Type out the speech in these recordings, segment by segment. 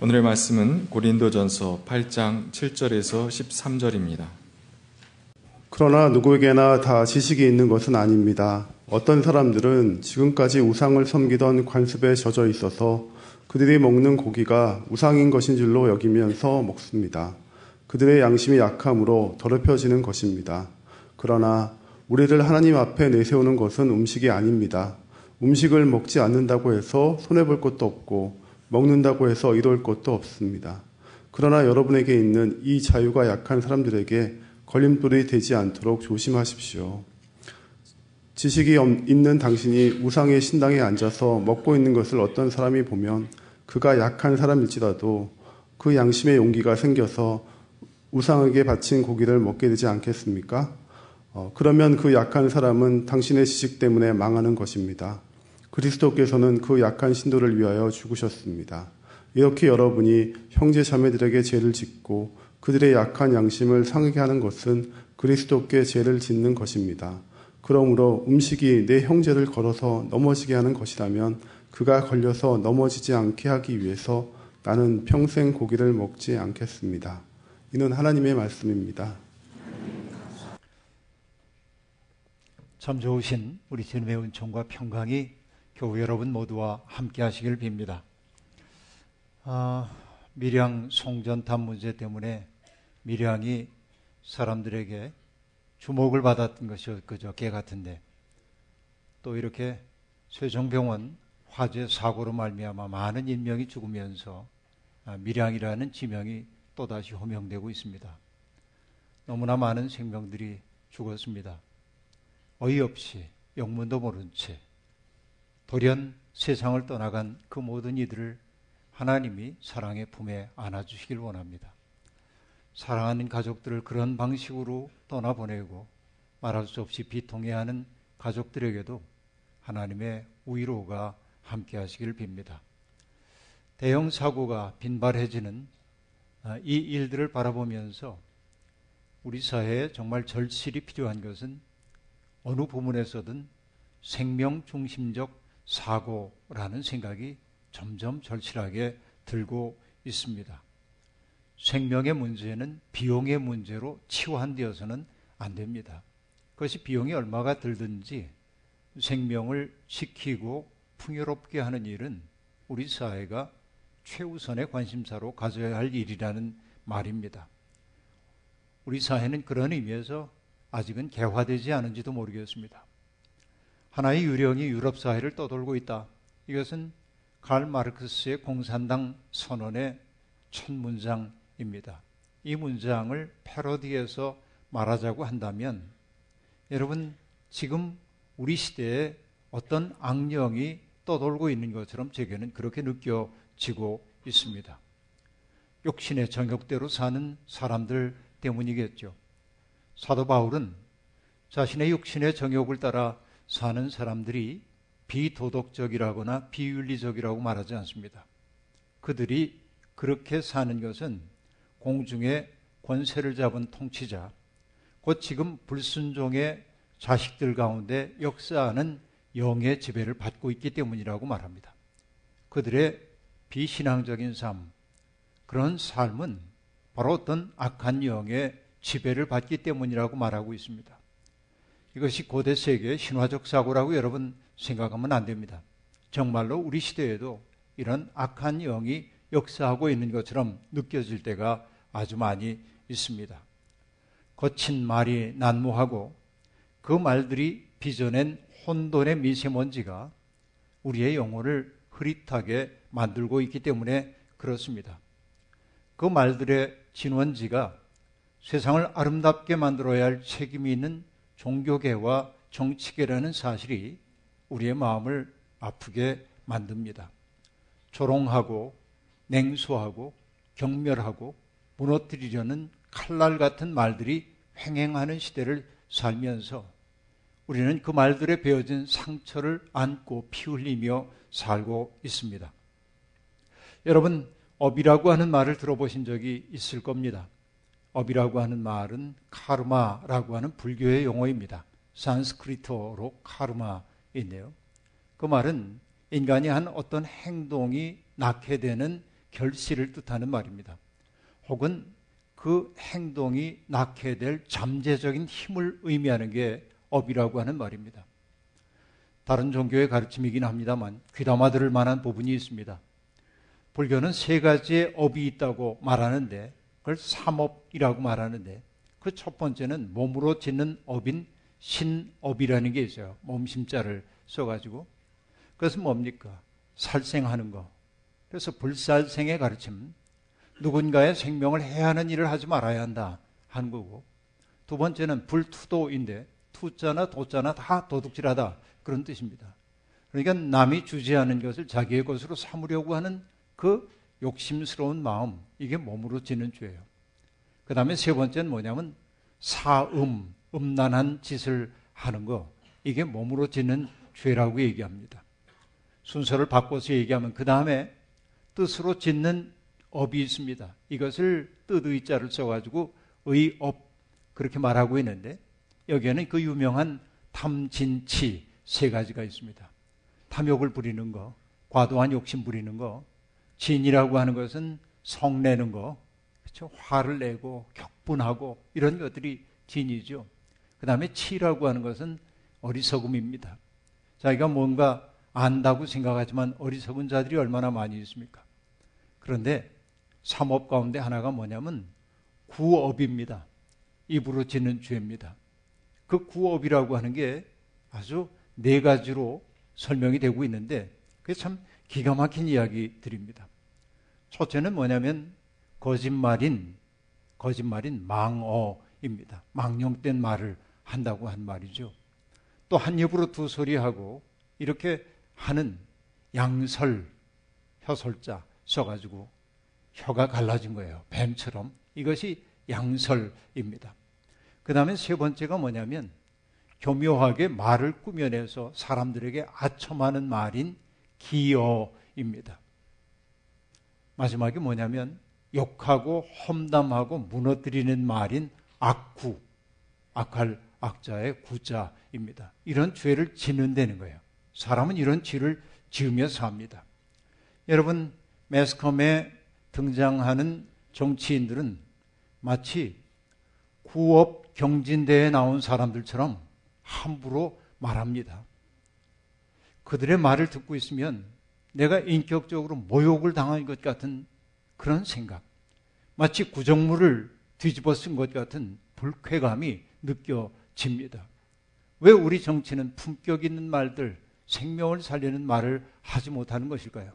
오늘의 말씀은 고린도전서 8장 7절에서 13절입니다. 그러나 누구에게나 다 지식이 있는 것은 아닙니다. 어떤 사람들은 지금까지 우상을 섬기던 관습에 젖어 있어서 그들이 먹는 고기가 우상인 것인 줄로 여기면서 먹습니다. 그들의 양심이 약함으로 더럽혀지는 것입니다. 그러나 우리를 하나님 앞에 내세우는 것은 음식이 아닙니다. 음식을 먹지 않는다고 해서 손해볼 것도 없고 먹는다고 해서 이룰 것도 없습니다. 그러나 여러분에게 있는 이 자유가 약한 사람들에게 걸림돌이 되지 않도록 조심하십시오. 지식이 있는 당신이 우상의 신당에 앉아서 먹고 있는 것을 어떤 사람이 보면 그가 약한 사람일지라도 그 양심의 용기가 생겨서 우상에게 바친 고기를 먹게 되지 않겠습니까? 어, 그러면 그 약한 사람은 당신의 지식 때문에 망하는 것입니다. 그리스도께서는 그 약한 신도를 위하여 죽으셨습니다. 이렇게 여러분이 형제 자매들에게 죄를 짓고 그들의 약한 양심을 상하게 하는 것은 그리스도께 죄를 짓는 것입니다. 그러므로 음식이 내 형제를 걸어서 넘어지게 하는 것이라면 그가 걸려서 넘어지지 않게 하기 위해서 나는 평생 고기를 먹지 않겠습니다. 이는 하나님의 말씀입니다. 참 좋으신 우리 주님의 은총과 평강이 교우 여러분 모두와 함께 하시길 빕니다. 아, 밀양 송전탑 문제 때문에 밀양이 사람들에게 주목을 받았던 것이 그저 개 같은데 또 이렇게 쇠정병원 화재 사고로 말미암아 많은 인명이 죽으면서 아, 밀양이라는 지명이 또다시 호명되고 있습니다. 너무나 많은 생명들이 죽었습니다. 어이없이 영문도 모른 채 돌연 세상을 떠나간 그 모든 이들을 하나님이 사랑의 품에 안아주시길 원합니다. 사랑하는 가족들을 그런 방식으로 떠나보내고 말할 수 없이 비통해하는 가족들에게도 하나님의 위로가 함께 하시길 빕니다. 대형 사고가 빈발해지는 아, 이 일들을 바라보면서 우리 사회에 정말 절실히 필요한 것은 어느 부문에서든 생명 중심적 사고라는 생각이 점점 절실하게 들고 있습니다. 생명의 문제는 비용의 문제로 치환되어서는 안 됩니다. 그것이 비용이 얼마가 들든지 생명을 지키고 풍요롭게 하는 일은 우리 사회가 최우선의 관심사로 가져야 할 일이라는 말입니다. 우리 사회는 그런 의미에서 아직은 개화되지 않은지도 모르겠습니다. 하나의 유령이 유럽 사회를 떠돌고 있다. 이것은 칼 마르크스의 공산당 선언의 첫 문장입니다. 이 문장을 패러디해서 말하자고 한다면 여러분 지금 우리 시대에 어떤 악령이 떠돌고 있는 것처럼 제게는 그렇게 느껴지고 있습니다. 욕심의 정욕대로 사는 사람들 때문이겠죠. 사도 바울은 자신의 육신의 정욕을 따라 사는 사람들이 비도덕적이라거나 비윤리적이라고 말하지 않습니다. 그들이 그렇게 사는 것은 공중의 권세를 잡은 통치자, 곧 지금 불순종의 자식들 가운데 역사하는 영의 지배를 받고 있기 때문이라고 말합니다. 그들의 비신앙적인 삶, 그런 삶은 바로 어떤 악한 영의 지배를 받기 때문이라고 말하고 있습니다. 이것이 고대 세계의 신화적 사고라고 여러분 생각하면 안 됩니다. 정말로 우리 시대에도 이런 악한 영이 역사하고 있는 것처럼 느껴질 때가 아주 많이 있습니다. 거친 말이 난무하고 그 말들이 빚어낸 혼돈의 미세먼지가 우리의 영혼을 흐릿하게 만들고 있기 때문에 그렇습니다. 그 말들의 진원지가 세상을 아름답게 만들어야 할 책임이 있는 종교계와 정치계라는 사실이 우리의 마음을 아프게 만듭니다. 조롱하고 냉소하고 경멸하고 무너뜨리려는 칼날 같은 말들이 횡행하는 시대를 살면서 우리는 그 말들에 베어진 상처를 안고 피 흘리며 살고 있습니다. 여러분, 업이라고 하는 말을 들어보신 적이 있을 겁니다. 업이라고 하는 말은 카르마라고 하는 불교의 용어입니다. 산스크리트어로 카르마인데요. 그 말은 인간이 한 어떤 행동이 낳게 되는 결실을 뜻하는 말입니다. 혹은 그 행동이 낳게 될 잠재적인 힘을 의미하는 게 업이라고 하는 말입니다. 다른 종교의 가르침이긴 합니다만 귀담아 들을 만한 부분이 있습니다. 불교는 세 가지의 업이 있다고 말하는데 그걸 삼업이라고 말하는데 그 첫 번째는 몸으로 짓는 업인 신업이라는 게 있어요. 몸심자를 써가지고 그것은 뭡니까? 살생하는 거. 그래서 불살생의 가르침. 누군가의 생명을 해하는 일을 하지 말아야 한다 하는 거고 두 번째는 불투도인데 투자나 도자나 다 도둑질하다 그런 뜻입니다. 그러니까 남이 주지 않은 것을 자기의 것으로 삼으려고 하는 그 욕심스러운 마음 이게 몸으로 지는 죄예요. 그 다음에 세 번째는 뭐냐면 사음 음란한 짓을 하는 거 이게 몸으로 지는 죄라고 얘기합니다. 순서를 바꿔서 얘기하면 그 다음에 뜻으로 짓는 업이 있습니다. 이것을 뜻의자를 써가지고 의업 그렇게 말하고 있는데 여기에는 그 유명한 탐진치 세 가지가 있습니다. 탐욕을 부리는 거, 과도한 욕심 부리는 거, 진이라고 하는 것은 성내는 거, 그렇죠? 화를 내고 격분하고 이런 것들이 진이죠. 그 다음에 치라고 하는 것은 어리석음입니다. 자기가 뭔가 안다고 생각하지만 어리석은 자들이 얼마나 많이 있습니까? 그런데 삼업 가운데 하나가 뭐냐면 구업입니다. 입으로 짓는 죄입니다. 그 구업이라고 하는 게 아주 네 가지로 설명이 되고 있는데 그게 참 기가 막힌 이야기들입니다. 첫째는 뭐냐면 거짓말인 거짓말인 망어입니다. 망령된 말을 한다고 한 말이죠. 또 한 입으로 두 소리 하고 이렇게 하는 양설 혀설자 써가지고 혀가 갈라진 거예요. 뱀처럼. 이것이 양설입니다. 그 다음에 세 번째가 뭐냐면 교묘하게 말을 꾸며내서 사람들에게 아첨하는 말인 기어입니다. 마지막에 뭐냐면 욕하고 험담하고 무너뜨리는 말인 악구, 악할 악자의 구자입니다. 이런 죄를 짓는다는 거예요. 사람은 이런 죄를 지으며 삽니다. 여러분, 매스컴에 등장하는 정치인들은 마치 구업 경진대에 나온 사람들처럼 함부로 말합니다. 그들의 말을 듣고 있으면 내가 인격적으로 모욕을 당한 것 같은 그런 생각, 마치 구정물을 뒤집어 쓴 것 같은 불쾌감이 느껴집니다. 왜 우리 정치는 품격 있는 말들, 생명을 살리는 말을 하지 못하는 것일까요?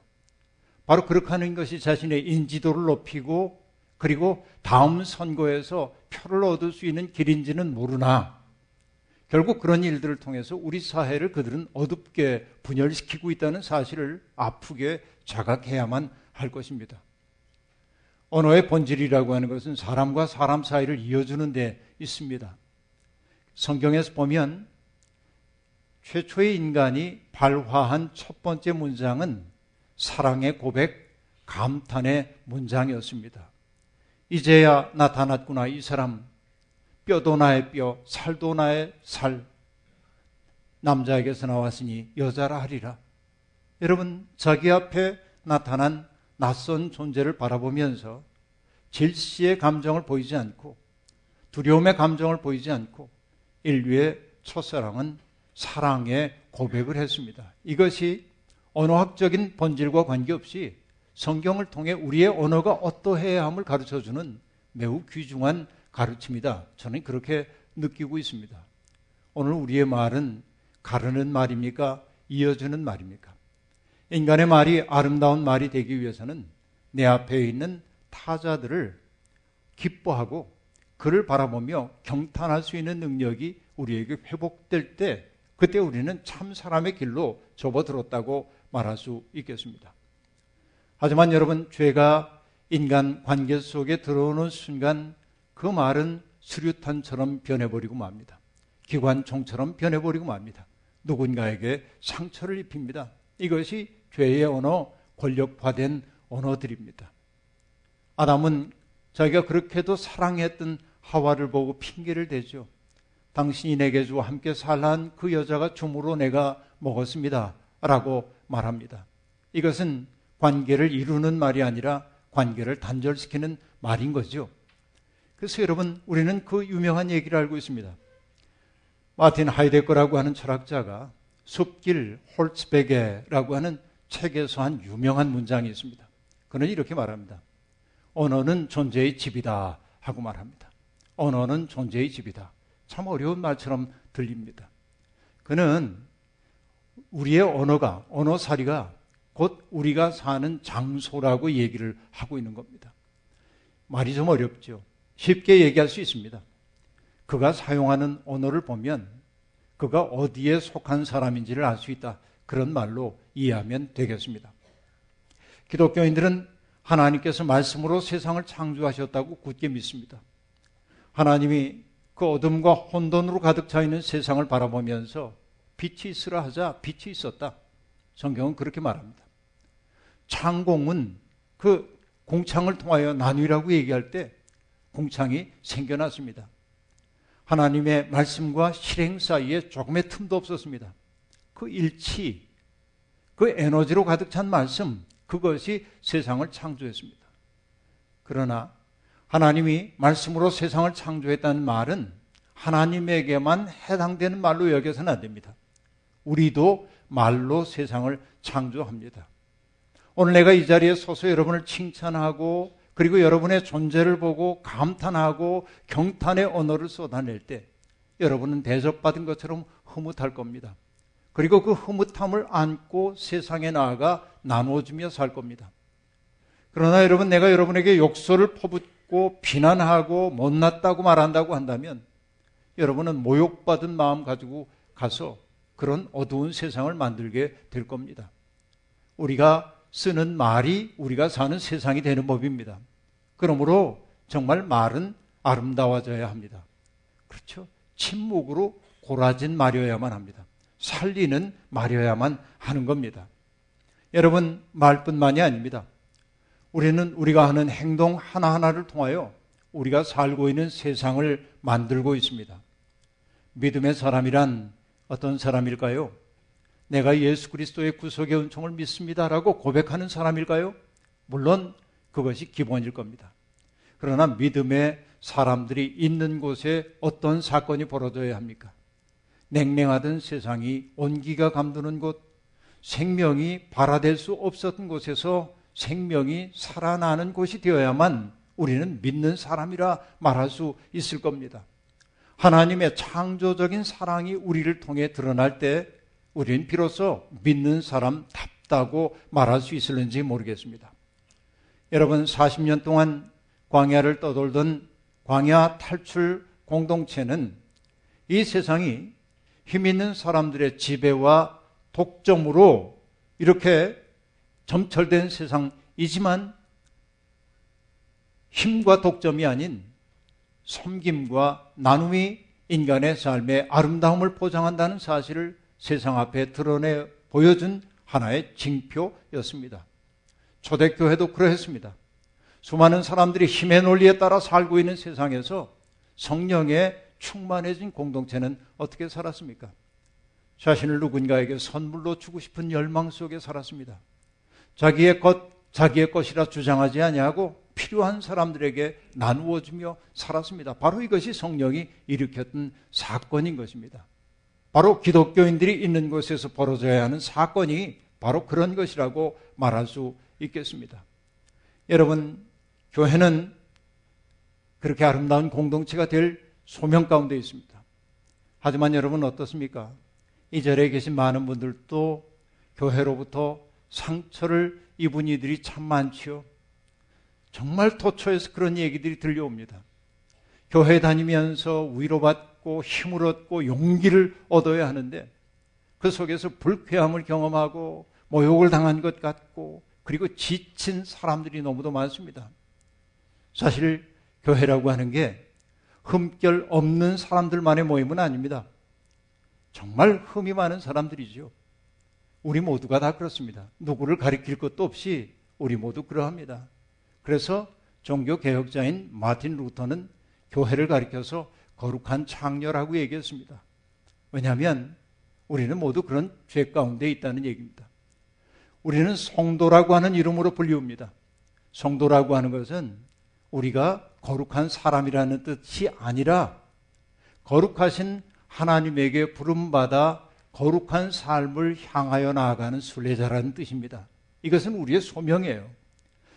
바로 그렇게 하는 것이 자신의 인지도를 높이고 그리고 다음 선거에서 표를 얻을 수 있는 길인지는 모르나 결국 그런 일들을 통해서 우리 사회를 그들은 어둡게 분열시키고 있다는 사실을 아프게 자각해야만 할 것입니다. 언어의 본질이라고 하는 것은 사람과 사람 사이를 이어주는 데 있습니다. 성경에서 보면 최초의 인간이 발화한 첫 번째 문장은 사랑의 고백, 감탄의 문장이었습니다. 이제야 나타났구나, 이 사람. 뼈도 나의 뼈, 살도 나의 살. 남자에게서 나왔으니 여자라 하리라. 여러분, 자기 앞에 나타난 낯선 존재를 바라보면서 질시의 감정을 보이지 않고 두려움의 감정을 보이지 않고 인류의 첫사랑은 사랑의 고백을 했습니다. 이것이 언어학적인 본질과 관계없이 성경을 통해 우리의 언어가 어떠해야 함을 가르쳐 주는 매우 귀중한 가르침이다. 저는 그렇게 느끼고 있습니다. 오늘 우리의 말은 가르는 말입니까? 이어주는 말입니까? 인간의 말이 아름다운 말이 되기 위해서는 내 앞에 있는 타자들을 기뻐하고 그를 바라보며 경탄할 수 있는 능력이 우리에게 회복될 때 그때 우리는 참 사람의 길로 접어들었다고 말할 수 있겠습니다. 하지만 여러분, 죄가 인간 관계 속에 들어오는 순간 그 말은 수류탄처럼 변해버리고 맙니다. 기관총처럼 변해버리고 맙니다. 누군가에게 상처를 입힙니다. 이것이 죄의 언어, 권력화된 언어들입니다. 아담은 자기가 그렇게도 사랑했던 하와를 보고 핑계를 대죠. 당신이 내게 주와 함께 살란 그 여자가 주으로 내가 먹었습니다. 라고 말합니다. 이것은 관계를 이루는 말이 아니라 관계를 단절시키는 말인 거죠. 그래서 여러분, 우리는 그 유명한 얘기를 알고 있습니다. 마틴 하이데거라고 하는 철학자가 숲길 홀츠베게라고 하는 책에서 한 유명한 문장이 있습니다. 그는 이렇게 말합니다. 언어는 존재의 집이다 하고 말합니다. 언어는 존재의 집이다. 참 어려운 말처럼 들립니다. 그는 우리의 언어가, 언어살이가 곧 우리가 사는 장소라고 얘기를 하고 있는 겁니다. 말이 좀 어렵죠. 쉽게 얘기할 수 있습니다. 그가 사용하는 언어를 보면 그가 어디에 속한 사람인지를 알 수 있다. 그런 말로 이해하면 되겠습니다. 기독교인들은 하나님께서 말씀으로 세상을 창조하셨다고 굳게 믿습니다. 하나님이 그 어둠과 혼돈으로 가득 차 있는 세상을 바라보면서 빛이 있으라 하자 빛이 있었다. 성경은 그렇게 말합니다. 창공은 그 공창을 통하여 나누라고 얘기할 때 공창이 생겨났습니다. 하나님의 말씀과 실행 사이에 조금의 틈도 없었습니다. 그 일치, 그 에너지로 가득 찬 말씀, 그것이 세상을 창조했습니다. 그러나 하나님이 말씀으로 세상을 창조했다는 말은 하나님에게만 해당되는 말로 여겨서는 안 됩니다. 우리도 말로 세상을 창조합니다. 오늘 내가 이 자리에 서서 여러분을 칭찬하고 그리고 여러분의 존재를 보고 감탄하고 경탄의 언어를 쏟아낼 때 여러분은 대접받은 것처럼 흐뭇할 겁니다. 그리고 그 흐뭇함을 안고 세상에 나아가 나누어주며 살 겁니다. 그러나 여러분 내가 여러분에게 욕설을 퍼붓고 비난하고 못났다고 말한다고 한다면 여러분은 모욕받은 마음 가지고 가서 그런 어두운 세상을 만들게 될 겁니다. 우리가 쓰는 말이 우리가 사는 세상이 되는 법입니다. 그러므로 정말 말은 아름다워져야 합니다. 그렇죠? 침묵으로 고라진 말이어야만 합니다. 살리는 말이어야만 하는 겁니다. 여러분, 말뿐만이 아닙니다. 우리는 우리가 하는 행동 하나하나를 통하여 우리가 살고 있는 세상을 만들고 있습니다. 믿음의 사람이란 어떤 사람일까요? 내가 예수 그리스도의 구속의 은총을 믿습니다라고 고백하는 사람일까요? 물론 그것이 기본일 겁니다. 그러나 믿음의 사람들이 있는 곳에 어떤 사건이 벌어져야 합니까? 냉랭하던 세상이 온기가 감도는 곳, 생명이 발화될 수 없었던 곳에서 생명이 살아나는 곳이 되어야만 우리는 믿는 사람이라 말할 수 있을 겁니다. 하나님의 창조적인 사랑이 우리를 통해 드러날 때 우리는 비로소 믿는 사람답다고 말할 수 있을는지 모르겠습니다. 여러분 40년 동안 광야를 떠돌던 광야 탈출 공동체는 이 세상이 힘 있는 사람들의 지배와 독점으로 이렇게 점철된 세상이지만 힘과 독점이 아닌 섬김과 나눔이 인간의 삶의 아름다움을 보장한다는 사실을 세상 앞에 드러내 보여준 하나의 징표였습니다. 초대교회도 그러했습니다. 수많은 사람들이 힘의 논리에 따라 살고 있는 세상에서 성령에 충만해진 공동체는 어떻게 살았습니까? 자신을 누군가에게 선물로 주고 싶은 열망 속에 살았습니다. 자기의 것, 자기의 것이라 주장하지 아니하고 필요한 사람들에게 나누어 주며 살았습니다. 바로 이것이 성령이 일으켰던 사건인 것입니다. 바로 기독교인들이 있는 곳에서 벌어져야 하는 사건이 바로 그런 것이라고 말할 수 있겠습니다. 여러분, 교회는 그렇게 아름다운 공동체가 될 소명 가운데 있습니다. 하지만 여러분 어떻습니까? 이 자리에 계신 많은 분들도 교회로부터 상처를 입은 이들이 참 많지요. 정말 도처에서 그런 얘기들이 들려옵니다. 교회 다니면서 위로받고 힘을 얻고 용기를 얻어야 하는데 그 속에서 불쾌함을 경험하고 모욕을 당한 것 같고 그리고 지친 사람들이 너무도 많습니다. 사실 교회라고 하는 게 흠결 없는 사람들만의 모임은 아닙니다. 정말 흠이 많은 사람들이죠. 우리 모두가 다 그렇습니다. 누구를 가리킬 것도 없이 우리 모두 그러합니다. 그래서 종교 개혁자인 마틴 루터는 교회를 가리켜서 거룩한 창녀라고 얘기했습니다. 왜냐하면 우리는 모두 그런 죄 가운데 있다는 얘기입니다. 우리는 성도라고 하는 이름으로 불리웁니다. 성도라고 하는 것은 우리가 거룩한 사람이라는 뜻이 아니라 거룩하신 하나님에게 부름받아 거룩한 삶을 향하여 나아가는 순례자라는 뜻입니다. 이것은 우리의 소명이에요.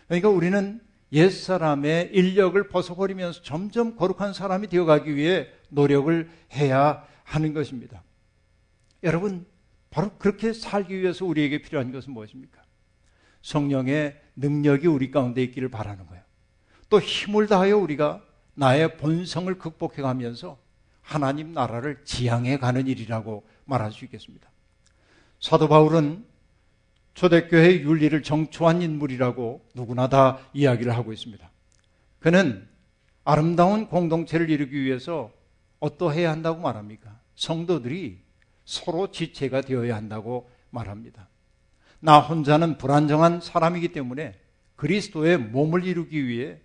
그러니까 우리는 옛사람의 인력을 벗어버리면서 점점 거룩한 사람이 되어가기 위해 노력을 해야 하는 것입니다. 여러분, 바로 그렇게 살기 위해서 우리에게 필요한 것은 무엇입니까? 성령의 능력이 우리 가운데 있기를 바라는 거예요. 또 힘을 다하여 우리가 나의 본성을 극복해 가면서 하나님 나라를 지향해 가는 일이라고 말할 수 있겠습니다. 사도 바울은 초대교회의 윤리를 정초한 인물이라고 누구나 다 이야기를 하고 있습니다. 그는 아름다운 공동체를 이루기 위해서 어떠해야 한다고 말합니까? 성도들이 서로 지체가 되어야 한다고 말합니다. 나 혼자는 불안정한 사람이기 때문에 그리스도의 몸을 이루기 위해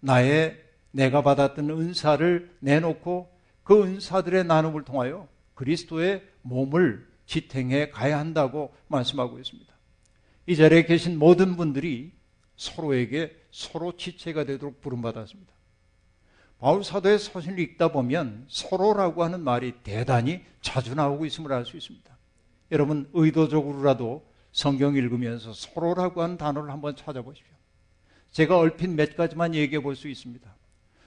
나의 내가 받았던 은사를 내놓고 그 은사들의 나눔을 통하여 그리스도의 몸을 지탱해 가야 한다고 말씀하고 있습니다. 이 자리에 계신 모든 분들이 서로에게 서로 지체가 되도록 부름받았습니다. 바울 사도의 서신을 읽다 보면 서로라고 하는 말이 대단히 자주 나오고 있음을 알 수 있습니다. 여러분 의도적으로라도 성경 읽으면서 서로라고 하는 단어를 한번 찾아보십시오. 제가 얼핏 몇 가지만 얘기해 볼 수 있습니다.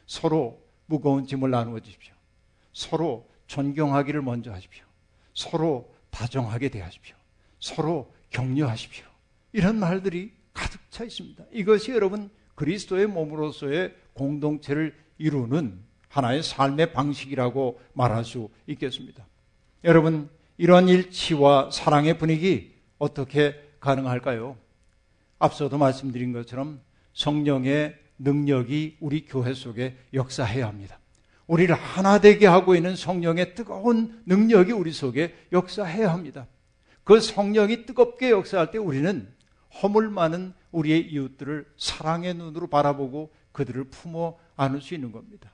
서로 무거운 짐을 나누어 주십시오. 서로 존경하기를 먼저 하십시오. 서로 다정하게 대하십시오. 서로 격려하십시오. 이런 말들이 가득 차 있습니다. 이것이 여러분 그리스도의 몸으로서의 공동체를 이루는 하나의 삶의 방식이라고 말할 수 있겠습니다. 여러분, 이런 일치와 사랑의 분위기 어떻게 가능할까요? 앞서도 말씀드린 것처럼 성령의 능력이 우리 교회 속에 역사해야 합니다. 우리를 하나 되게 하고 있는 성령의 뜨거운 능력이 우리 속에 역사해야 합니다. 그 성령이 뜨겁게 역사할 때 우리는 허물 많은 우리의 이웃들을 사랑의 눈으로 바라보고 그들을 품어 안을 수 있는 겁니다.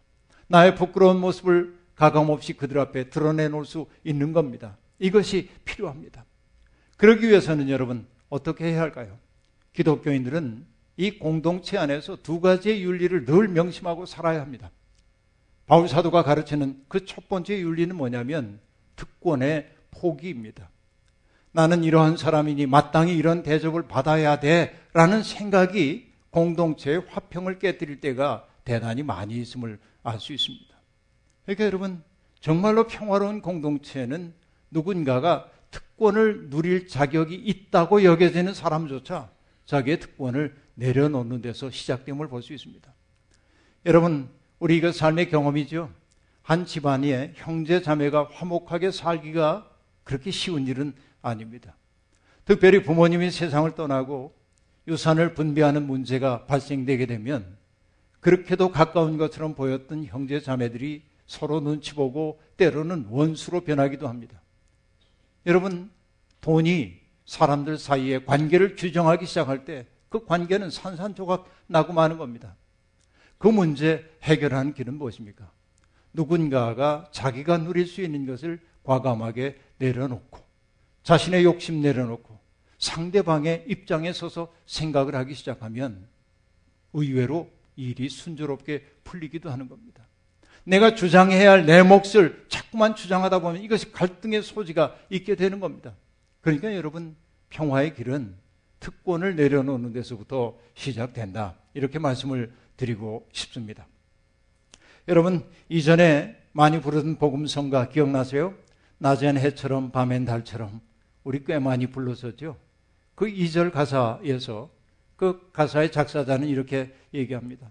나의 부끄러운 모습을 가감없이 그들 앞에 드러내놓을 수 있는 겁니다. 이것이 필요합니다. 그러기 위해서는 여러분 어떻게 해야 할까요? 기독교인들은 이 공동체 안에서 두 가지의 윤리를 늘 명심하고 살아야 합니다. 바울 사도가 가르치는 그 첫 번째 윤리는 뭐냐면 특권의 포기입니다. 나는 이러한 사람이니 마땅히 이런 대접을 받아야 돼 라는 생각이 공동체의 화평을 깨뜨릴 때가 대단히 많이 있음을 알 수 있습니다. 그러니까 여러분, 정말로 평화로운 공동체는 누군가가 특권을 누릴 자격이 있다고 여겨지는 사람조차 자기의 특권을 내려놓는 데서 시작됨을 볼 수 있습니다. 여러분, 우리 이거 삶의 경험이죠. 한 집안에 형제 자매가 화목하게 살기가 그렇게 쉬운 일은 아닙니다. 특별히 부모님이 세상을 떠나고 유산을 분배하는 문제가 발생되게 되면 그렇게도 가까운 것처럼 보였던 형제 자매들이 서로 눈치 보고 때로는 원수로 변하기도 합니다. 여러분, 돈이 사람들 사이에 관계를 규정하기 시작할 때 그 관계는 산산조각 나고 마는 겁니다. 그 문제 해결하는 길은 무엇입니까? 누군가가 자기가 누릴 수 있는 것을 과감하게 내려놓고 자신의 욕심 내려놓고 상대방의 입장에 서서 생각을 하기 시작하면 의외로 일이 순조롭게 풀리기도 하는 겁니다. 내가 주장해야 할 내 몫을 자꾸만 주장하다 보면 이것이 갈등의 소지가 있게 되는 겁니다. 그러니까 여러분, 평화의 길은 특권을 내려놓는 데서부터 시작된다. 이렇게 말씀을 드리고 싶습니다. 여러분, 이전에 많이 부르던 복음성가 기억나세요? 낮엔 해처럼 밤엔 달처럼 우리 꽤 많이 불렀었죠. 그 2절 가사에서 그 가사의 작사자는 이렇게 얘기합니다.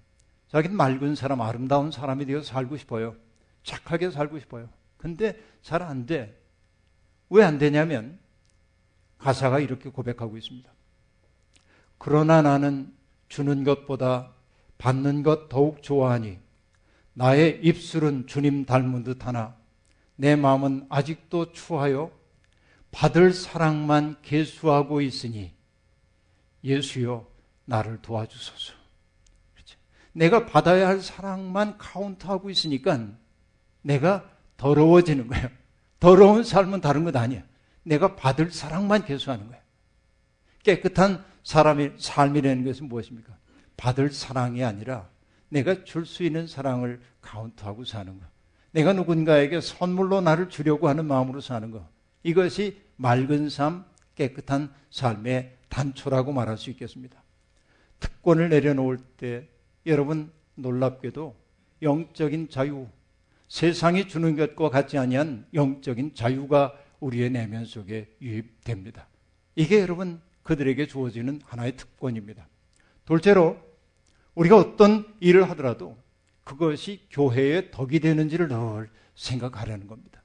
자기는 맑은 사람, 아름다운 사람이 되어 살고 싶어요. 착하게 살고 싶어요. 근데 잘 안 돼. 왜 안 되냐면 가사가 이렇게 고백하고 있습니다. 그러나 나는 주는 것보다 받는 것 더욱 좋아하니 나의 입술은 주님 닮은 듯 하나 내 마음은 아직도 추하여 받을 사랑만 계수하고 있으니 예수여 나를 도와주소서. 그렇죠? 내가 받아야 할 사랑만 카운트하고 있으니까 내가 더러워지는 거예요. 더러운 삶은 다른 것 아니야. 내가 받을 사랑만 계수하는 거예요. 깨끗한 사람의 삶이라는 것은 무엇입니까? 받을 사랑이 아니라 내가 줄 수 있는 사랑을 카운트하고 사는 것. 내가 누군가에게 선물로 나를 주려고 하는 마음으로 사는 것. 이것이 맑은 삶, 깨끗한 삶의 단초라고 말할 수 있겠습니다. 특권을 내려놓을 때 여러분 놀랍게도 영적인 자유, 세상이 주는 것과 같지 아니한 영적인 자유가 우리의 내면 속에 유입됩니다. 이게 여러분 그들에게 주어지는 하나의 특권입니다. 둘째로 우리가 어떤 일을 하더라도 그것이 교회의 덕이 되는지를 늘 생각하려는 겁니다.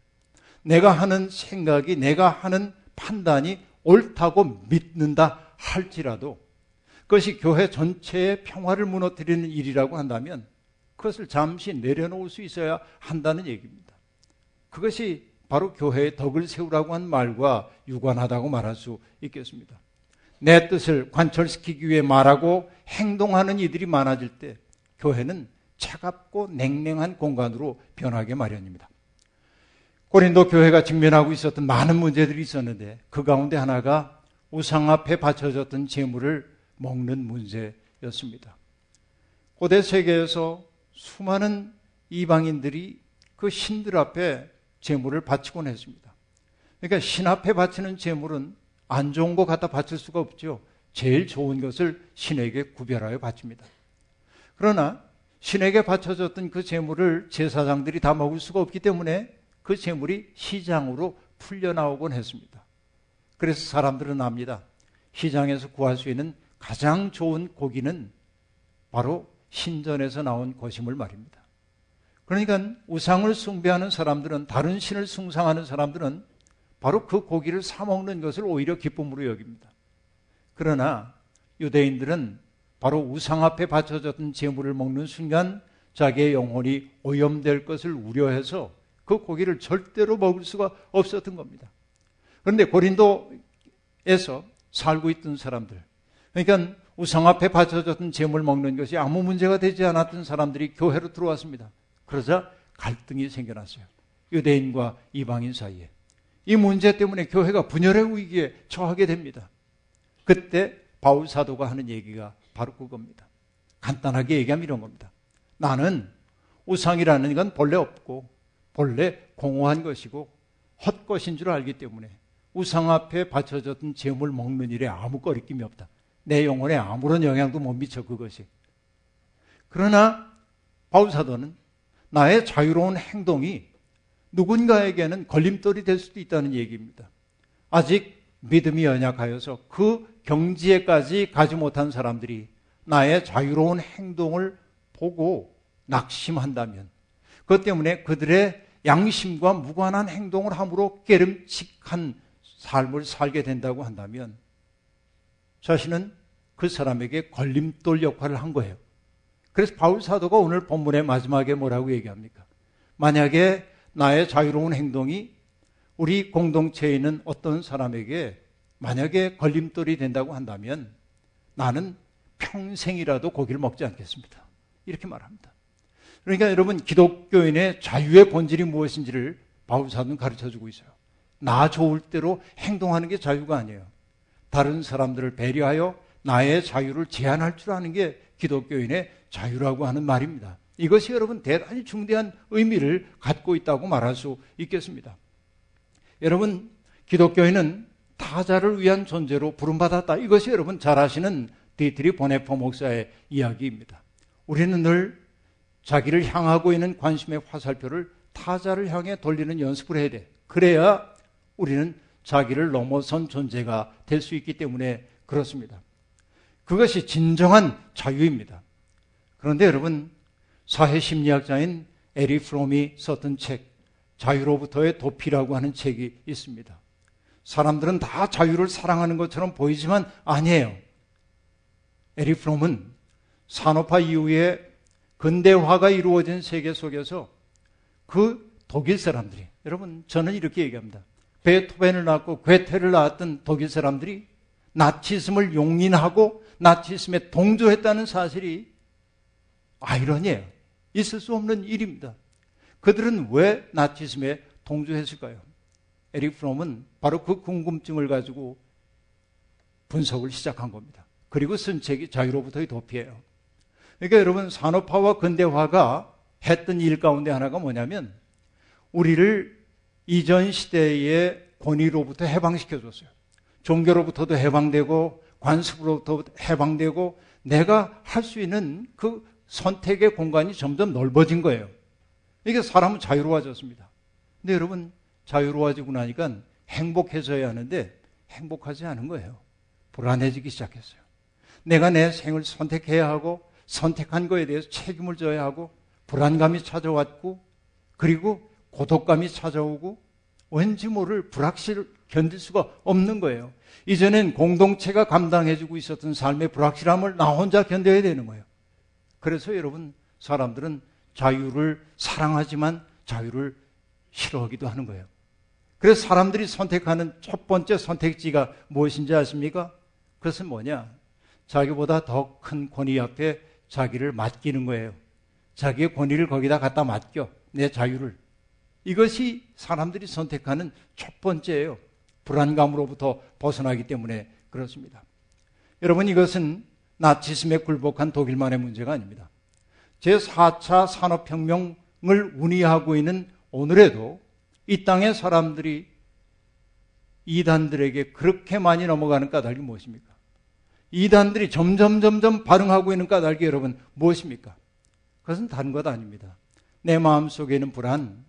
내가 하는 생각이 내가 하는 판단이 옳다고 믿는다 할지라도 그것이 교회 전체의 평화를 무너뜨리는 일이라고 한다면 그것을 잠시 내려놓을 수 있어야 한다는 얘기입니다. 그것이 바로 교회의 덕을 세우라고 한 말과 유관하다고 말할 수 있겠습니다. 내 뜻을 관철시키기 위해 말하고 행동하는 이들이 많아질 때 교회는 차갑고 냉랭한 공간으로 변하게 마련입니다. 고린도 교회가 직면하고 있었던 많은 문제들이 있었는데 그 가운데 하나가 우상 앞에 바쳐졌던 재물을 먹는 문제였습니다. 고대 세계에서 수많은 이방인들이 그 신들 앞에 재물을 바치곤 했습니다. 그러니까 신 앞에 바치는 재물은 안 좋은 거 갖다 바칠 수가 없죠. 제일 좋은 것을 신에게 구별하여 바칩니다. 그러나 신에게 바쳐졌던 그 재물을 제사장들이 다 먹을 수가 없기 때문에 그 재물이 시장으로 풀려 나오곤 했습니다. 그래서 사람들은 압니다. 시장에서 구할 수 있는 가장 좋은 고기는 바로 신전에서 나온 것임을 말입니다. 그러니까 우상을 숭배하는 사람들은 다른 신을 숭상하는 사람들은 바로 그 고기를 사 먹는 것을 오히려 기쁨으로 여깁니다. 그러나 유대인들은 바로 우상 앞에 바쳐졌던 재물을 먹는 순간 자기의 영혼이 오염될 것을 우려해서 그 고기를 절대로 먹을 수가 없었던 겁니다. 그런데 고린도에서 살고 있던 사람들, 그러니까 우상 앞에 바쳐졌던 재물 먹는 것이 아무 문제가 되지 않았던 사람들이 교회로 들어왔습니다. 그러자 갈등이 생겨났어요. 유대인과 이방인 사이에. 이 문제 때문에 교회가 분열의 위기에 처하게 됩니다. 그때 바울 사도가 하는 얘기가 바로 그겁니다. 간단하게 얘기하면 이런 겁니다. 나는 우상이라는 건 본래 없고 본래 공허한 것이고 헛것인 줄 알기 때문에 우상 앞에 바쳐졌던 재물 먹는 일에 아무 거리낌이 없다. 내 영혼에 아무런 영향도 못 미쳐 그것이. 그러나 바울 사도는 나의 자유로운 행동이 누군가에게는 걸림돌이 될 수도 있다는 얘기입니다. 아직 믿음이 연약하여서 그 경지에까지 가지 못한 사람들이 나의 자유로운 행동을 보고 낙심한다면 그것 때문에 그들의 양심과 무관한 행동을 함으로 깨름칙한 삶을 살게 된다고 한다면 자신은 그 사람에게 걸림돌 역할을 한 거예요. 그래서 바울 사도가 오늘 본문의 마지막에 뭐라고 얘기합니까? 만약에 나의 자유로운 행동이 우리 공동체에 있는 어떤 사람에게 만약에 걸림돌이 된다고 한다면 나는 평생이라도 고기를 먹지 않겠습니다. 이렇게 말합니다. 그러니까 여러분 기독교인의 자유의 본질이 무엇인지를 바울 사도는 가르쳐 주고 있어요. 나 좋을 대로 행동하는 게 자유가 아니에요. 다른 사람들을 배려하여 나의 자유를 제한할 줄 아는 게 기독교인의 자유라고 하는 말입니다. 이것이 여러분 대단히 중대한 의미를 갖고 있다고 말할 수 있겠습니다. 여러분, 기독교인은 타자를 위한 존재로 부름받았다. 이것이 여러분 잘 아시는 디트리히 본회퍼 목사의 이야기입니다. 우리는 늘 자기를 향하고 있는 관심의 화살표를 타자를 향해 돌리는 연습을 해야 돼. 그래야 우리는 자기를 넘어선 존재가 될 수 있기 때문에 그렇습니다. 그것이 진정한 자유입니다. 그런데 여러분, 사회 심리학자인 에리히 프롬이 썼던 책, 자유로부터의 도피라고 하는 책이 있습니다. 사람들은 다 자유를 사랑하는 것처럼 보이지만 아니에요. 에리히 프롬은 산업화 이후에 근대화가 이루어진 세계 속에서 그 독일 사람들이, 여러분, 저는 이렇게 얘기합니다. 베토벤을 낳고 괴테를 낳았던 독일 사람들이 나치즘을 용인하고 나치즘에 동조했다는 사실이 아이러니에요. 있을 수 없는 일입니다. 그들은 왜 나치즘에 동조했을까요? 에릭 프롬은 바로 그 궁금증을 가지고 분석을 시작한 겁니다. 그리고 쓴 책이 자유로부터의 도피예요. 그러니까 여러분 산업화와 근대화가 했던 일 가운데 하나가 뭐냐면 우리를 이전 시대의 권위로부터 해방시켜 줬어요. 종교로부터도 해방되고 관습으로부터 해방되고 내가 할 수 있는 그 선택의 공간이 점점 넓어진 거예요. 이게 사람은 자유로워졌습니다. 근데 여러분 자유로워지고 나니까 행복해져야 하는데 행복하지 않은 거예요. 불안해지기 시작했어요. 내가 내 생을 선택해야 하고 선택한 거에 대해서 책임을 져야 하고 불안감이 찾아왔고 그리고 고독감이 찾아오고 왠지 모를 불확실을 견딜 수가 없는 거예요. 이전엔 공동체가 감당해주고 있었던 삶의 불확실함을 나 혼자 견뎌야 되는 거예요. 그래서 여러분 사람들은 자유를 사랑하지만 자유를 싫어하기도 하는 거예요. 그래서 사람들이 선택하는 첫 번째 선택지가 무엇인지 아십니까? 그것은 뭐냐? 자기보다 더 큰 권위 앞에 자기를 맡기는 거예요. 자기의 권위를 거기다 갖다 맡겨. 내 자유를. 이것이 사람들이 선택하는 첫 번째예요. 불안감으로부터 벗어나기 때문에 그렇습니다. 여러분 이것은 나치즘에 굴복한 독일만의 문제가 아닙니다. 제4차 산업혁명을 운이하고 있는 오늘에도 이 땅의 사람들이 이단들에게 그렇게 많이 넘어가는 까닭이 무엇입니까? 이단들이 점점 점점 반응하고 있는 까닭이 여러분 무엇입니까? 그것은 다른 것 아닙니다. 내 마음 속에 있는 불안,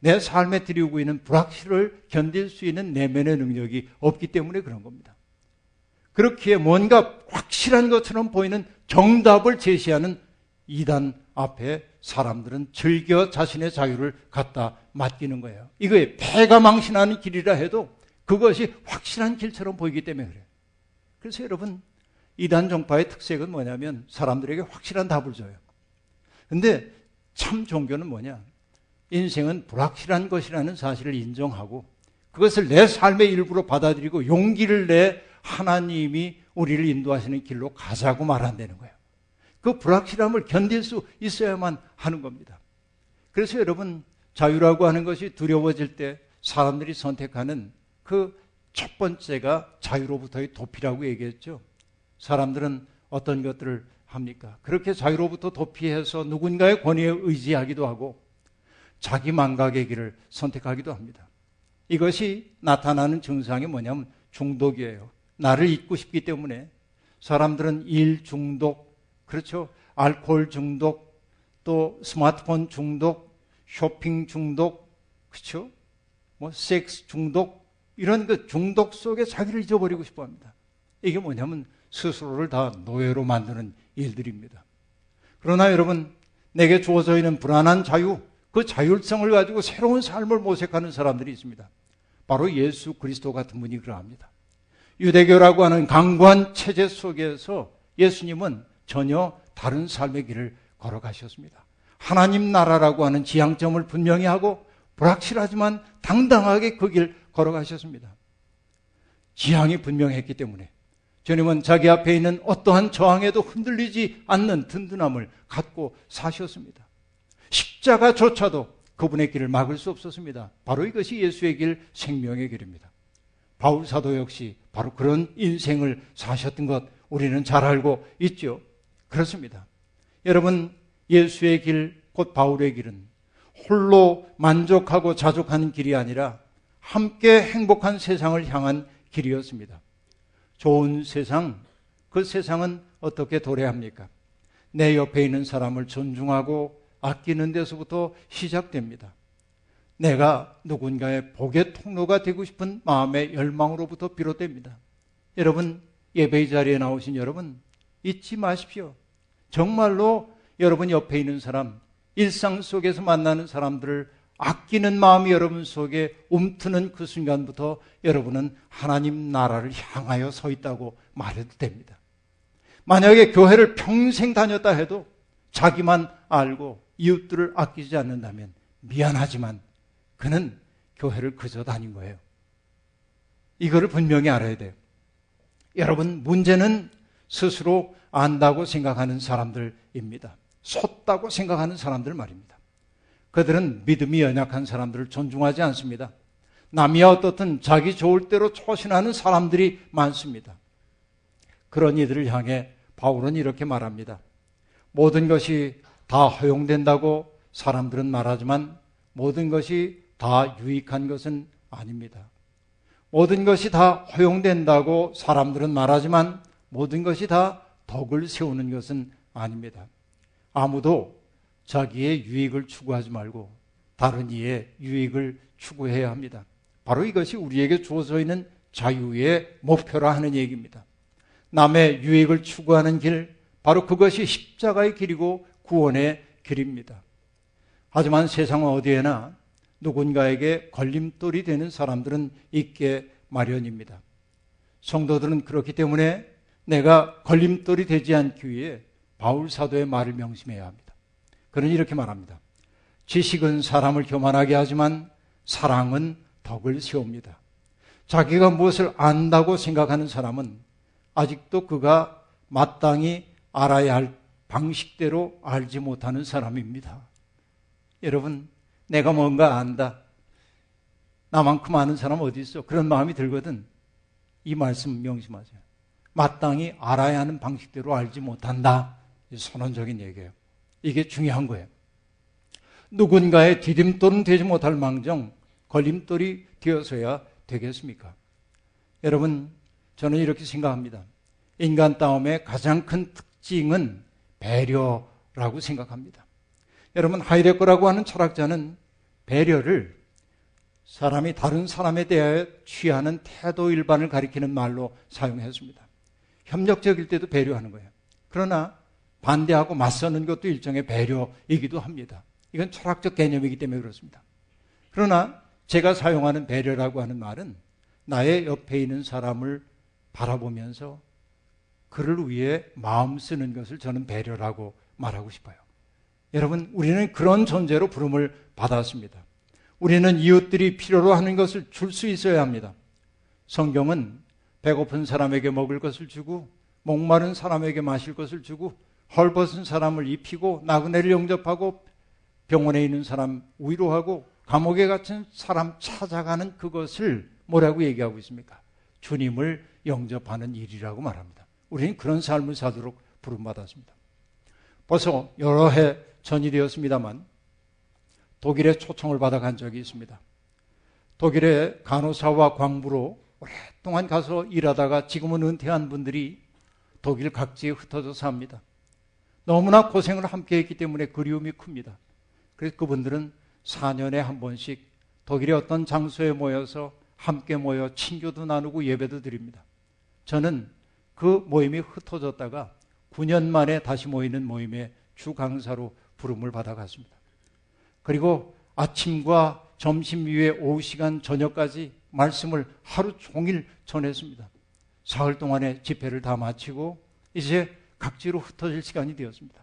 내 삶에 들이우고 있는 불확실을 견딜 수 있는 내면의 능력이 없기 때문에 그런 겁니다. 그렇기에 뭔가 확실한 것처럼 보이는 정답을 제시하는 이단 앞에 사람들은 즐겨 자신의 자유를 갖다 맡기는 거예요. 이거에 패가 망신하는 길이라 해도 그것이 확실한 길처럼 보이기 때문에 그래요. 그래서 여러분, 이단 종파의 특색은 뭐냐면 사람들에게 확실한 답을 줘요. 근데 참 종교는 뭐냐? 인생은 불확실한 것이라는 사실을 인정하고 그것을 내 삶의 일부로 받아들이고 용기를 내 하나님이 우리를 인도하시는 길로 가자고 말한다는 거예요. 그 불확실함을 견딜 수 있어야만 하는 겁니다. 그래서 여러분, 자유라고 하는 것이 두려워질 때 사람들이 선택하는 그 첫 번째가 자유로부터의 도피라고 얘기했죠. 사람들은 어떤 것들을 합니까? 그렇게 자유로부터 도피해서 누군가의 권위에 의지하기도 하고 자기 망각의 길을 선택하기도 합니다. 이것이 나타나는 증상이 뭐냐면 중독이에요. 나를 잊고 싶기 때문에 사람들은 일 중독, 그렇죠? 알코올 중독, 또 스마트폰 중독, 쇼핑 중독, 그렇죠? 뭐 섹스 중독 이런 그 중독 속에 자기를 잊어버리고 싶어 합니다. 이게 뭐냐면 스스로를 다 노예로 만드는 일들입니다. 그러나 여러분, 내게 주어져 있는 불안한 자유, 그 자율성을 가지고 새로운 삶을 모색하는 사람들이 있습니다. 바로 예수 그리스도 같은 분이 그러합니다. 유대교라고 하는 강관 체제 속에서 예수님은 전혀 다른 삶의 길을 걸어가셨습니다. 하나님 나라라고 하는 지향점을 분명히 하고 불확실하지만 당당하게 그 길 걸어가셨습니다. 지향이 분명했기 때문에 주님은 자기 앞에 있는 어떠한 저항에도 흔들리지 않는 든든함을 갖고 사셨습니다. 십자가조차도 그분의 길을 막을 수 없었습니다. 바로 이것이 예수의 길, 생명의 길입니다. 바울 사도 역시 바로 그런 인생을 사셨던 것 우리는 잘 알고 있죠. 그렇습니다. 여러분, 예수의 길, 곧 바울의 길은 홀로 만족하고 자족하는 길이 아니라 함께 행복한 세상을 향한 길이었습니다. 좋은 세상, 그 세상은 어떻게 도래합니까? 내 옆에 있는 사람을 존중하고 아끼는 데서부터 시작됩니다. 내가 누군가의 복의 통로가 되고 싶은 마음의 열망으로부터 비롯됩니다. 여러분, 예배의 자리에 나오신 여러분, 잊지 마십시오. 정말로 여러분 옆에 있는 사람, 일상 속에서 만나는 사람들을 아끼는 마음이 여러분 속에 움트는 그 순간부터 여러분은 하나님 나라를 향하여 서 있다고 말해도 됩니다. 만약에 교회를 평생 다녔다 해도 자기만 알고 이웃들을 아끼지 않는다면 미안하지만 그는 교회를 그저 다닌 거예요. 이거를 분명히 알아야 돼요. 여러분, 문제는 스스로 안다고 생각하는 사람들입니다. 섰다고 생각하는 사람들 말입니다. 그들은 믿음이 연약한 사람들을 존중하지 않습니다. 남이야 어떻든 자기 좋을 대로 초신하는 사람들이 많습니다. 그런 이들을 향해 바울은 이렇게 말합니다. 모든 것이 다 허용된다고 사람들은 말하지만 모든 것이 다 유익한 것은 아닙니다. 모든 것이 다 허용된다고 사람들은 말하지만 모든 것이 다 덕을 세우는 것은 아닙니다. 아무도 자기의 유익을 추구하지 말고 다른 이의 유익을 추구해야 합니다. 바로 이것이 우리에게 주어져 있는 자유의 목표라 하는 얘기입니다. 남의 유익을 추구하는 길, 바로 그것이 십자가의 길이고 구원의 길입니다. 하지만 세상 어디에나 누군가에게 걸림돌이 되는 사람들은 있게 마련입니다. 성도들은 그렇기 때문에 내가 걸림돌이 되지 않기 위해 바울 사도의 말을 명심해야 합니다. 그는 이렇게 말합니다. 지식은 사람을 교만하게 하지만 사랑은 덕을 세웁니다. 자기가 무엇을 안다고 생각하는 사람은 아직도 그가 마땅히 알아야 할 방식대로 알지 못하는 사람입니다. 여러분, 내가 뭔가 안다. 나만큼 아는 사람 어디 있어? 그런 마음이 들거든. 이 말씀 명심하세요. 마땅히 알아야 하는 방식대로 알지 못한다. 선언적인 얘기예요. 이게 중요한 거예요. 누군가의 디딤돌은 되지 못할 망정 걸림돌이 되어서야 되겠습니까? 여러분, 저는 이렇게 생각합니다. 인간 다움의 가장 큰 특징은 배려라고 생각합니다. 여러분, 하이데거라고 하는 철학자는 배려를 사람이 다른 사람에 대하여 취하는 태도 일반을 가리키는 말로 사용했습니다. 협력적일 때도 배려하는 거예요. 그러나 반대하고 맞서는 것도 일종의 배려이기도 합니다. 이건 철학적 개념이기 때문에 그렇습니다. 그러나 제가 사용하는 배려라고 하는 말은 나의 옆에 있는 사람을 바라보면서 그를 위해 마음 쓰는 것을 저는 배려라고 말하고 싶어요. 여러분, 우리는 그런 존재로 부름을 받았습니다. 우리는 이웃들이 필요로 하는 것을 줄 수 있어야 합니다. 성경은 배고픈 사람에게 먹을 것을 주고, 목마른 사람에게 마실 것을 주고, 헐벗은 사람을 입히고, 나그네를 영접하고, 병원에 있는 사람 위로하고, 감옥에 갇힌 사람 찾아가는 그것을 뭐라고 얘기하고 있습니까? 주님을 영접하는 일이라고 말합니다. 우리는 그런 삶을 사도록 부름받았습니다. 벌써 여러 해 전이 되었습니다만 독일에 초청을 받아 간 적이 있습니다. 독일의 간호사와 광부로 오랫동안 가서 일하다가 지금은 은퇴한 분들이 독일 각지에 흩어져 삽니다. 너무나 고생을 함께 했기 때문에 그리움이 큽니다. 그래서 그분들은 4년에 한 번씩 독일의 어떤 장소에 모여서 함께 모여 친교도 나누고 예배도 드립니다. 저는 그 모임이 흩어졌다가 9년 만에 다시 모이는 모임에 주 강사로 부름을 받아갔습니다. 그리고 아침과 점심 이후에 오후 시간 저녁까지 말씀을 하루 종일 전했습니다. 사흘 동안의 집회를 다 마치고 이제 각지로 흩어질 시간이 되었습니다.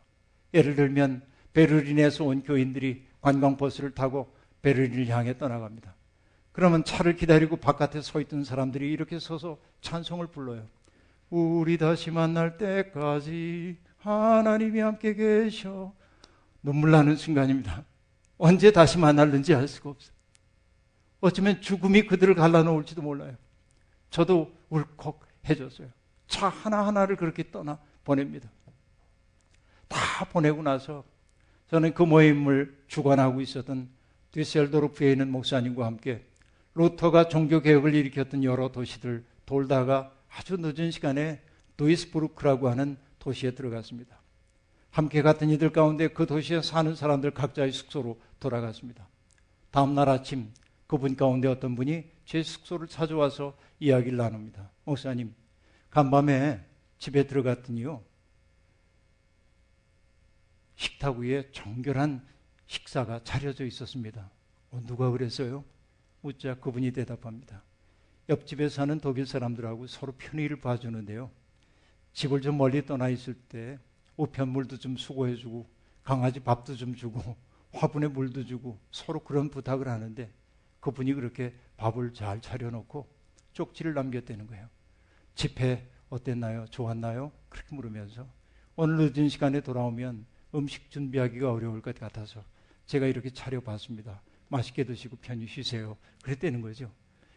예를 들면 베를린에서 온 교인들이 관광버스를 타고 베를린을 향해 떠나갑니다. 그러면 차를 기다리고 바깥에 서 있던 사람들이 이렇게 서서 찬송을 불러요. 우리 다시 만날 때까지 하나님이 함께 계셔. 눈물 나는 순간입니다. 언제 다시 만날는지 알 수가 없어요. 어쩌면 죽음이 그들을 갈라놓을지도 몰라요. 저도 울컥 해줬어요. 차 하나하나를 그렇게 떠나 보냅니다. 다 보내고 나서 저는 그 모임을 주관하고 있었던 뒤셀도르프에 있는 목사님과 함께 루터가 종교개혁을 일으켰던 여러 도시들 돌다가 아주 늦은 시간에 도이스부르크라고 하는 도시에 들어갔습니다. 함께 갔던 이들 가운데 그 도시에 사는 사람들 각자의 숙소로 돌아갔습니다. 다음날 아침 그분 가운데 어떤 분이 제 숙소를 찾아와서 이야기를 나눕니다. 목사님, 간밤에 집에 들어갔더니요. 식탁 위에 정결한 식사가 차려져 있었습니다. 어, 누가 그랬어요? 묻자 그분이 대답합니다. 옆집에 사는 독일 사람들하고 서로 편의를 봐주는데요. 집을 좀 멀리 떠나 있을 때 우편물도 좀 수고해주고 강아지 밥도 좀 주고 화분에 물도 주고 서로 그런 부탁을 하는데 그분이 그렇게 밥을 잘 차려놓고 쪽지를 남겼다는 거예요. 집회 어땠나요? 좋았나요? 그렇게 물으면서 오늘 늦은 시간에 돌아오면 음식 준비하기가 어려울 것 같아서 제가 이렇게 차려봤습니다. 맛있게 드시고 편히 쉬세요. 그랬다는 거죠.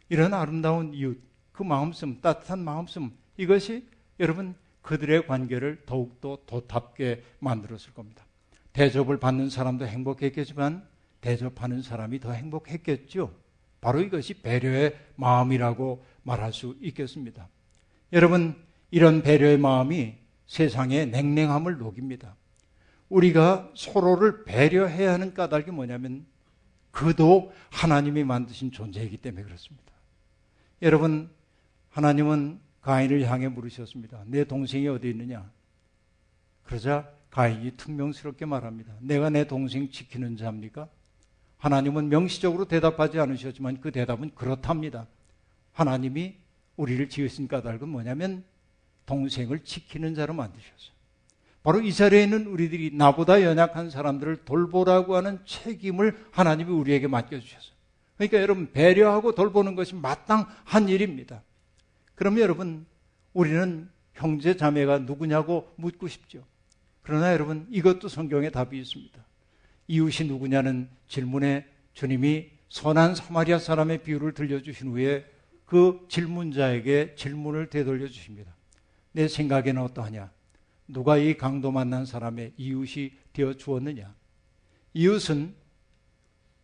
이런 아름다운 이웃, 그 마음씀, 따뜻한 마음씀, 이것이 여러분 그들의 관계를 더욱더 도답게 만들었을 겁니다. 대접을 받는 사람도 행복했겠지만 대접하는 사람이 더 행복했겠죠. 바로 이것이 배려의 마음이라고 말할 수 있겠습니다. 여러분, 이런 배려의 마음이 세상의 냉랭함을 녹입니다. 우리가 서로를 배려해야 하는 까닭이 뭐냐면 그도 하나님이 만드신 존재이기 때문에 그렇습니다. 여러분, 하나님은 가인을 향해 물으셨습니다. 내 동생이 어디 있느냐? 그러자 가인이 퉁명스럽게 말합니다. 내가 내 동생 지키는 자입니까? 하나님은 명시적으로 대답하지 않으셨지만 그 대답은 그렇답니다. 하나님이 우리를 지으신 까닭은 뭐냐면 동생을 지키는 자로 만드셨어요. 바로 이 자리에 있는 우리들이 나보다 연약한 사람들을 돌보라고 하는 책임을 하나님이 우리에게 맡겨주셨어요. 그러니까 여러분, 배려하고 돌보는 것이 마땅한 일입니다. 그러면 여러분, 우리는 형제 자매가 누구냐고 묻고 싶죠. 그러나 여러분, 이것도 성경에 답이 있습니다. 이웃이 누구냐는 질문에 주님이 선한 사마리아 사람의 비유를 들려주신 후에 그 질문자에게 질문을 되돌려 주십니다. 내 생각에는 어떠하냐? 누가 이 강도 만난 사람의 이웃이 되어 주었느냐? 이웃은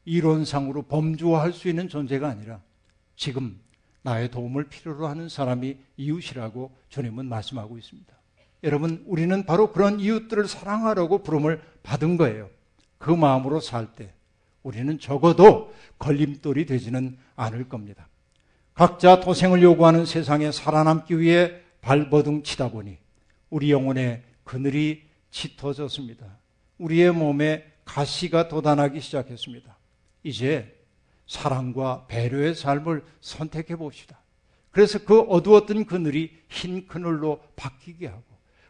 이론상으로 범주화할 수 있는 존재가 아니라 지금 나의 도움을 필요로 하는 사람이 이웃이라고 주님은 말씀하고 있습니다. 여러분, 우리는 바로 그런 이웃들을 사랑하라고 부름을 받은 거예요. 그 마음으로 살 때 우리는 적어도 걸림돌이 되지는 않을 겁니다. 각자 도생을 요구하는 세상에 살아남기 위해 발버둥 치다 보니 우리 영혼의 그늘이 짙어졌습니다. 우리의 몸에 가시가 돋아나기 시작했습니다. 이제 사랑과 배려의 삶을 선택해 봅시다. 그래서 그 어두웠던 그늘이 흰 그늘로 바뀌게 하고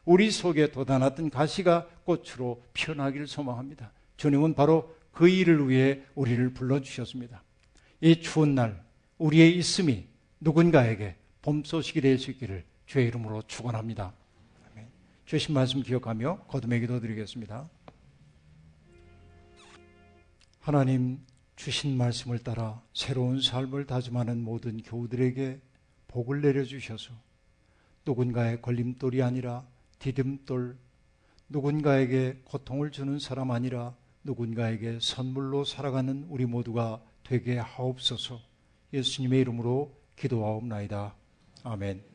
우리 속에 돋아났던 가시가 꽃으로 피어나기를 소망합니다. 주님은 바로 그 일을 위해 우리를 불러주셨습니다. 이 추운 날 우리의 있음이 누군가에게 봄 소식이 될 수 있기를 주의 이름으로 축원합니다. 주신 말씀 기억하며 거듭의 기도 드리겠습니다. 하나님 주신 말씀을 따라 새로운 삶을 다짐하는 모든 교우들에게 복을 내려주셔서 누군가의 걸림돌이 아니라 디딤돌, 누군가에게 고통을 주는 사람 아니라 누군가에게 선물로 살아가는 우리 모두가 되게 하옵소서 예수님의 이름으로 기도하옵나이다. 아멘.